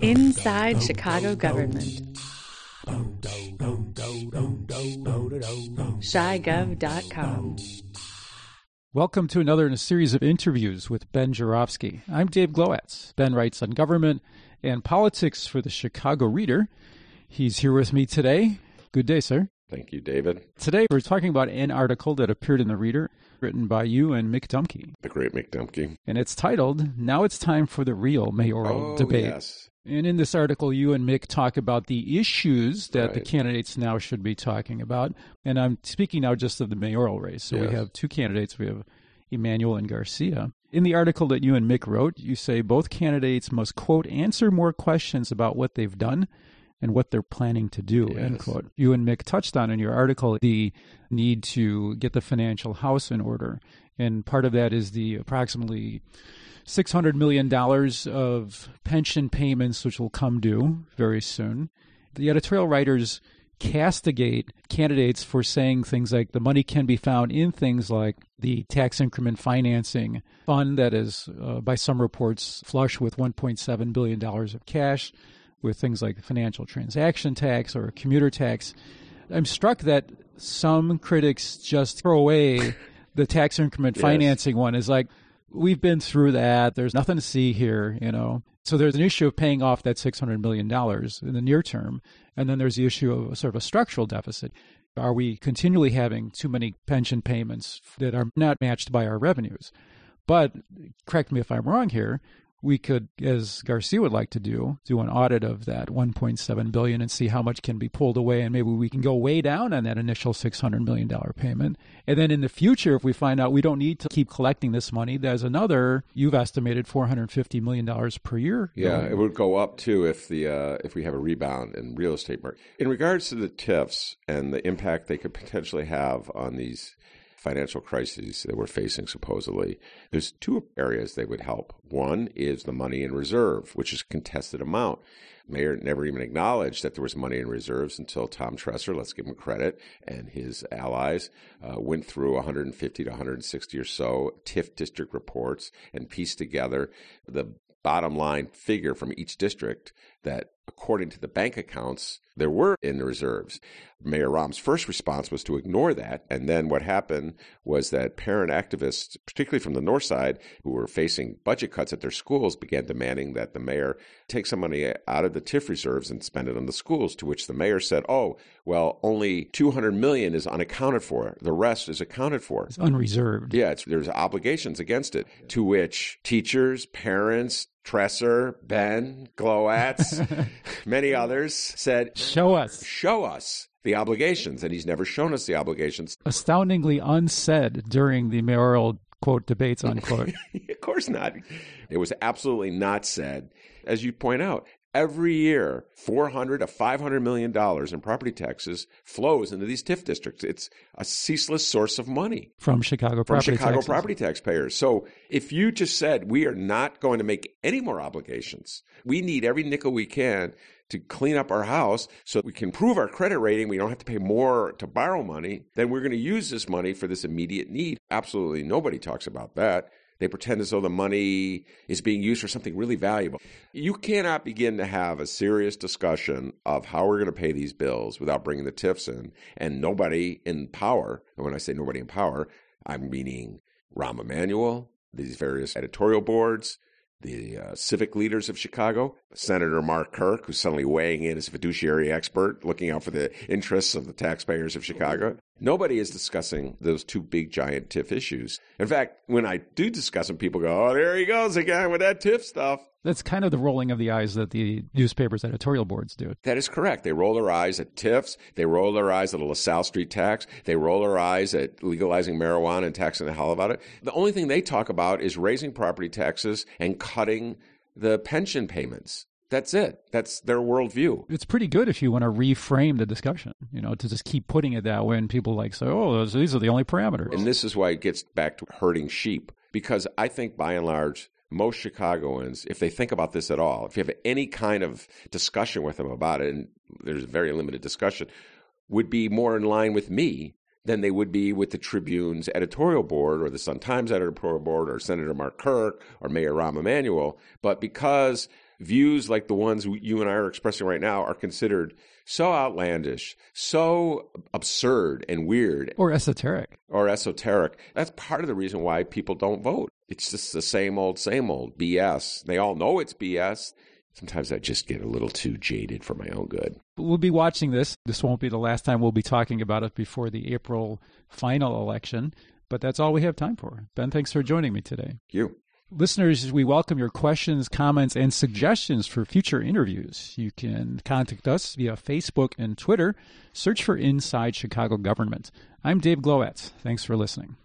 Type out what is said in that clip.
Inside Chicago Government. ChiGov.com. Welcome to another in a series of interviews with Ben Joravsky. I'm Dave Glowacz. Ben writes on government and politics for the Chicago Reader. He's here with me today. Good day, sir. Thank you, David. Today we're talking about an article that appeared in the Reader, written by you and Mick Dumke. The great Mick Dumke. And it's titled, Now It's Time for the Real Mayoral Oh, Debate. yes. And in this article, you and Mick talk about the issues that the candidates now should be talking about. And I'm speaking now just of the mayoral race. So we have two candidates. We have Emanuel and Garcia. In the article that you and Mick wrote, you say both candidates must, quote, answer more questions about what they've done and what they're planning to do, end quote. You and Mick touched on in your article the need to get the financial house in order. And part of that is the approximately $600 million of pension payments, which will come due very soon. The editorial writers castigate candidates for saying things like the money can be found in things like the tax increment financing fund that is, uh, by some reports, flush with $1.7 billion of cash, with things like financial transaction tax or commuter tax. I'm struck that some critics just throw away the tax increment Yes. financing one is like, we've been through that. There's nothing to see here, you know. So there's an issue of paying off that $600 million in the near term. And then there's the issue of sort of a structural deficit. Are we continually having too many pension payments that are not matched by our revenues? But correct me if I'm wrong here. We could, as Garcia would like to do, do an audit of that 1.7 billion and see how much can be pulled away, and maybe we can go way down on that initial 600 million dollar payment. And then in the future, if we find out we don't need to keep collecting this money, there's another you've estimated 450 million dollars per year. Yeah, going. it would go up too if the uh, if we have a rebound in real estate market. In regards to the TIFs and the impact they could potentially have on these financial crises that we're facing supposedly, there's two areas they would help. One is the money in reserve, which is contested amount. Mayor never even acknowledged that there was money in reserves until Tom Tresser, let's give him credit, and his allies uh, went through 150 to 160 or so TIF district reports and pieced together the bottom line figure from each district that, according to the bank accounts, there were in the reserves. Mayor Rahm's first response was to ignore that. And then what happened was that parent activists, particularly from the north side, who were facing budget cuts at their schools, began demanding that the mayor take some money out of the TIF reserves and spend it on the schools, to which the mayor said, oh, well, only 200 million is unaccounted for. The rest is accounted for. It's unreserved. Yeah, it's, there's obligations against it, to which teachers, parents, Tresser, Ben, Glowacz, many others said, Show us. show us the obligations. And he's never shown us the obligations. Astoundingly unsaid during the mayoral quote debates unquote. of course not. It was absolutely not said. As you point out, every year, 400 to 500 million dollars in property taxes flows into these TIF districts. It's a ceaseless source of money. from Chicago from property Chicago taxes. property taxpayers. So if you just said we are not going to make any more obligations, we need every nickel we can to clean up our house so we can prove our credit rating, we don't have to pay more to borrow money, then we're going to use this money for this immediate need. Absolutely nobody talks about that. They pretend as though the money is being used for something really valuable. You cannot begin to have a serious discussion of how we're going to pay these bills without bringing the TIFs in and nobody in power. And when I say nobody in power, I'm meaning Rahm Emanuel, these various editorial boards, the uh, civic leaders of Chicago, Senator Mark Kirk, who's suddenly weighing in as a fiduciary expert, looking out for the interests of the taxpayers of Chicago. Nobody is discussing those two big giant TIF issues. In fact, when I do discuss them, people go, "Oh, there he goes again with that TIF stuff." That's kind of the rolling of the eyes that the newspapers' editorial boards do. That is correct. They roll their eyes at TIFs. They roll their eyes at the LaSalle Street tax. They roll their eyes at legalizing marijuana and taxing the hell about it. The only thing they talk about is raising property taxes and cutting the pension payments. That's it. That's their worldview. It's pretty good if you want to reframe the discussion, you know, to just keep putting it that way and people like say, oh, those, these are the only parameters. And this is why it gets back to herding sheep. Because I think by and large, most Chicagoans, if they think about this at all, if you have any kind of discussion with them about it, and there's very limited discussion, would be more in line with me than they would be with the Tribune's editorial board or the Sun Times editorial board or Senator Mark Kirk or Mayor Rahm Emanuel. But because views like the ones you and I are expressing right now are considered so outlandish, so absurd and weird, or esoteric, or esoteric. That's part of the reason why people don't vote. It's just the same old, same old BS. They all know it's BS. Sometimes I just get a little too jaded for my own good. We'll be watching this. This won't be the last time we'll be talking about it before the April final election, but that's all we have time for. Ben, thanks for joining me today. You. Listeners, we welcome your questions, comments, and suggestions for future interviews. You can contact us via Facebook and Twitter. Search for Inside Chicago Government. I'm Dave Glowacz. Thanks for listening.